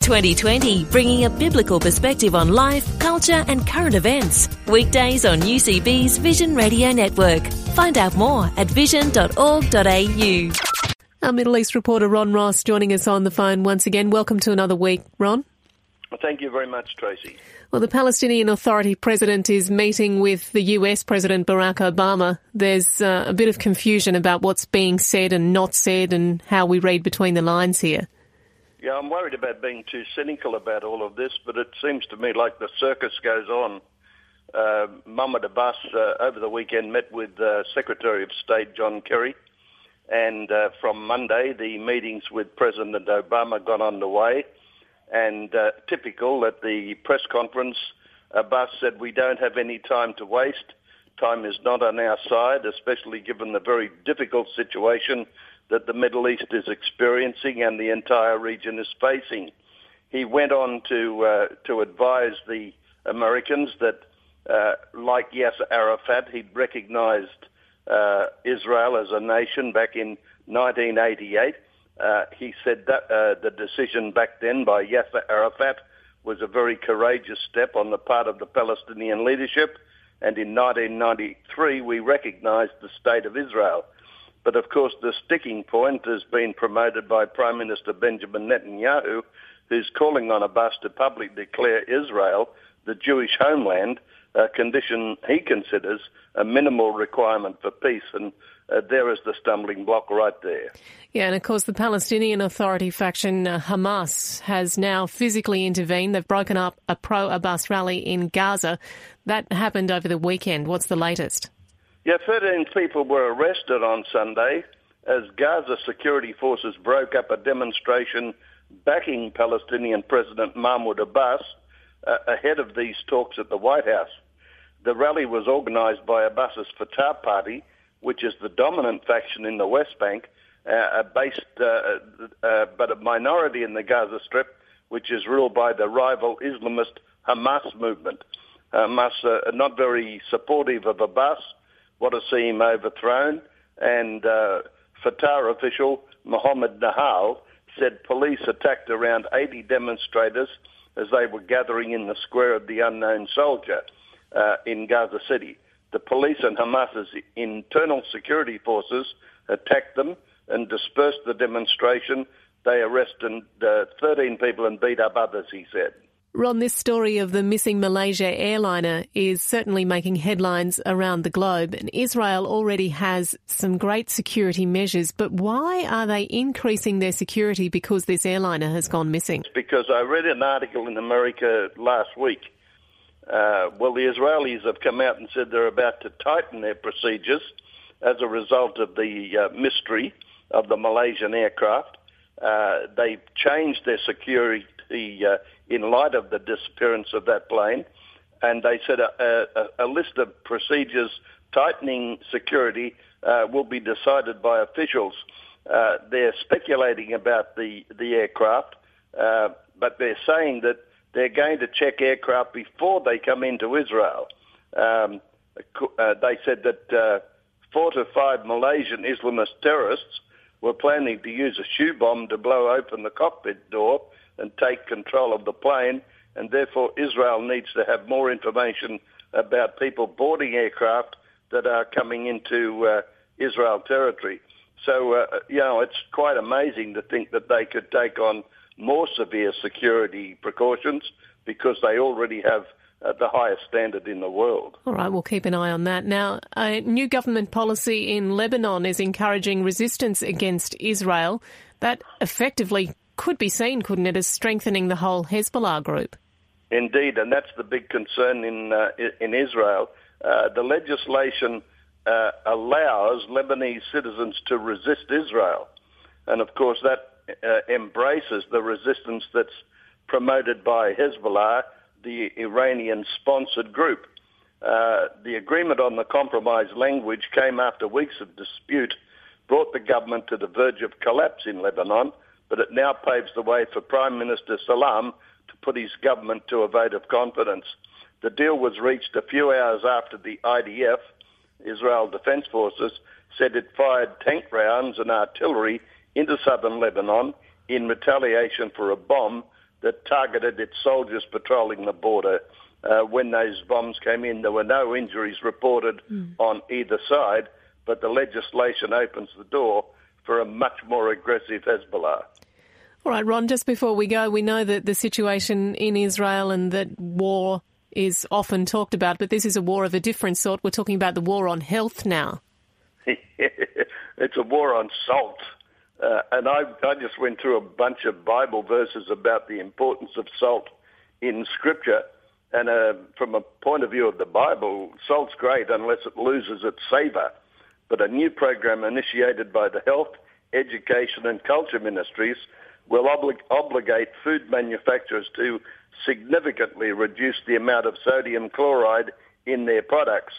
2020, bringing a biblical perspective on life, culture, and current events. Weekdays on UCB's Vision Radio Network. Find out more at vision.org.au. Our Middle East reporter Ron Ross joining us on the phone once again. Welcome to another week, Ron. Well, thank you very much, Tracy. Well, the Palestinian Authority president is meeting with the US President Barack Obama. There's uh, a bit of confusion about what's being said and not said and how we read between the lines here. Yeah, I'm worried about being too cynical about all of this, but it seems to me like the circus goes on. Uh, Mahmoud Abbas uh, over the weekend met with uh, Secretary of State John Kerry, and uh, from Monday the meetings with President Obama got underway. And uh, typical at the press conference, Abbas said, "We don't have any time to waste. Time is not on our side, especially given the very difficult situation that the Middle East is experiencing and the entire region is facing. He went on to uh, to advise the Americans that, uh, like Yasser Arafat, he'd recognized uh, Israel as a nation back in 1988. Uh, he said that uh, the decision back then by Yasser Arafat was a very courageous step on the part of the Palestinian leadership. And in 1993, we recognized the state of Israel. But of course, the sticking point has been promoted by Prime Minister Benjamin Netanyahu, who's calling on Abbas to publicly declare Israel the Jewish homeland, a condition he considers a minimal requirement for peace. And uh, there is the stumbling block right there. Yeah, and of course, the Palestinian Authority faction, uh, Hamas, has now physically intervened. They've broken up a pro Abbas rally in Gaza. That happened over the weekend. What's the latest? Yeah, 13 people were arrested on Sunday as Gaza security forces broke up a demonstration backing Palestinian President Mahmoud Abbas uh, ahead of these talks at the White House. The rally was organized by Abbas's Fatah Party, which is the dominant faction in the West Bank, uh, based uh, uh, but a minority in the Gaza Strip, which is ruled by the rival Islamist Hamas movement. Hamas are not very supportive of Abbas want to see him overthrown. And uh, Fatah official Mohammed Nahal said police attacked around 80 demonstrators as they were gathering in the square of the unknown soldier uh, in Gaza City. The police and Hamas's internal security forces attacked them and dispersed the demonstration. They arrested uh, 13 people and beat up others, he said. Ron, this story of the missing Malaysia airliner is certainly making headlines around the globe. And Israel already has some great security measures, but why are they increasing their security because this airliner has gone missing? Because I read an article in America last week. Uh, well, the Israelis have come out and said they're about to tighten their procedures as a result of the uh, mystery of the Malaysian aircraft. Uh, they've changed their security uh, in light of the disappearance of that plane. And they said a, a, a list of procedures tightening security uh, will be decided by officials. Uh, they're speculating about the, the aircraft, uh, but they're saying that they're going to check aircraft before they come into Israel. Um, they said that four to five Malaysian Islamist terrorists were planning to use a shoe bomb to blow open the cockpit door and take control of the plane, and therefore Israel needs to have more information about people boarding aircraft that are coming into uh, Israel territory. So, uh, you know, it's quite amazing to think that they could take on more severe security precautions because they already have uh, the highest standard in the world. All right, we'll keep an eye on that. Now, a new government policy in Lebanon is encouraging resistance against Israel. That effectively could be seen, couldn't it, as strengthening the whole Hezbollah group? Indeed, and that's the big concern in uh, in Israel. Uh, the legislation uh, allows Lebanese citizens to resist Israel, and of course that uh, embraces the resistance that's promoted by Hezbollah, the Iranian-sponsored group. Uh, the agreement on the compromise language came after weeks of dispute, brought the government to the verge of collapse in Lebanon, but it now paves the way for Prime Minister Salam to put his government to a vote of confidence. The deal was reached a few hours after the IDF, Israel Defense Forces, said it fired tank rounds and artillery into southern Lebanon in retaliation for a bomb that targeted its soldiers patrolling the border. Uh, when those bombs came in, there were no injuries reported mm. on either side, but the legislation opens the door for a much more aggressive Hezbollah. All right, Ron, just before we go, we know that the situation in Israel and that war is often talked about, but this is a war of a different sort. We're talking about the war on health now. it's a war on salt. Uh, and I, I just went through a bunch of Bible verses about the importance of salt in Scripture. And uh, from a point of view of the Bible, salt's great unless it loses its savour. But a new program initiated by the Health, Education and Culture Ministries will oblig- obligate food manufacturers to significantly reduce the amount of sodium chloride in their products.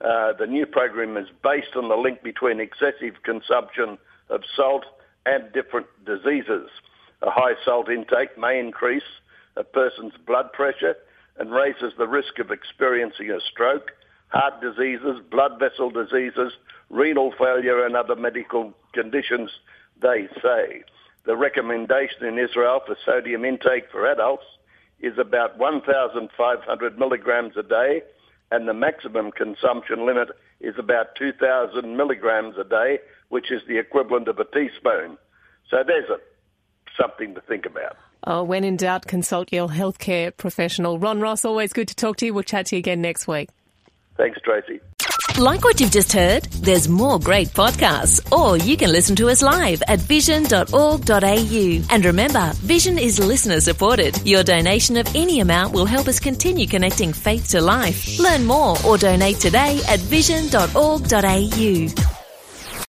Uh, the new program is based on the link between excessive consumption of salt and different diseases. A high salt intake may increase a person's blood pressure and raises the risk of experiencing a stroke, heart diseases, blood vessel diseases, renal failure and other medical conditions, they say. The recommendation in Israel for sodium intake for adults is about 1,500 milligrams a day, and the maximum consumption limit is about 2,000 milligrams a day, which is the equivalent of a teaspoon. So there's a, something to think about. Oh, when in doubt, consult your healthcare professional. Ron Ross, always good to talk to you. We'll chat to you again next week. Thanks, Tracy. Like what you've just heard? There's more great podcasts, or you can listen to us live at vision.org.au. And remember, Vision is listener supported. Your donation of any amount will help us continue connecting faith to life. Learn more or donate today at vision.org.au.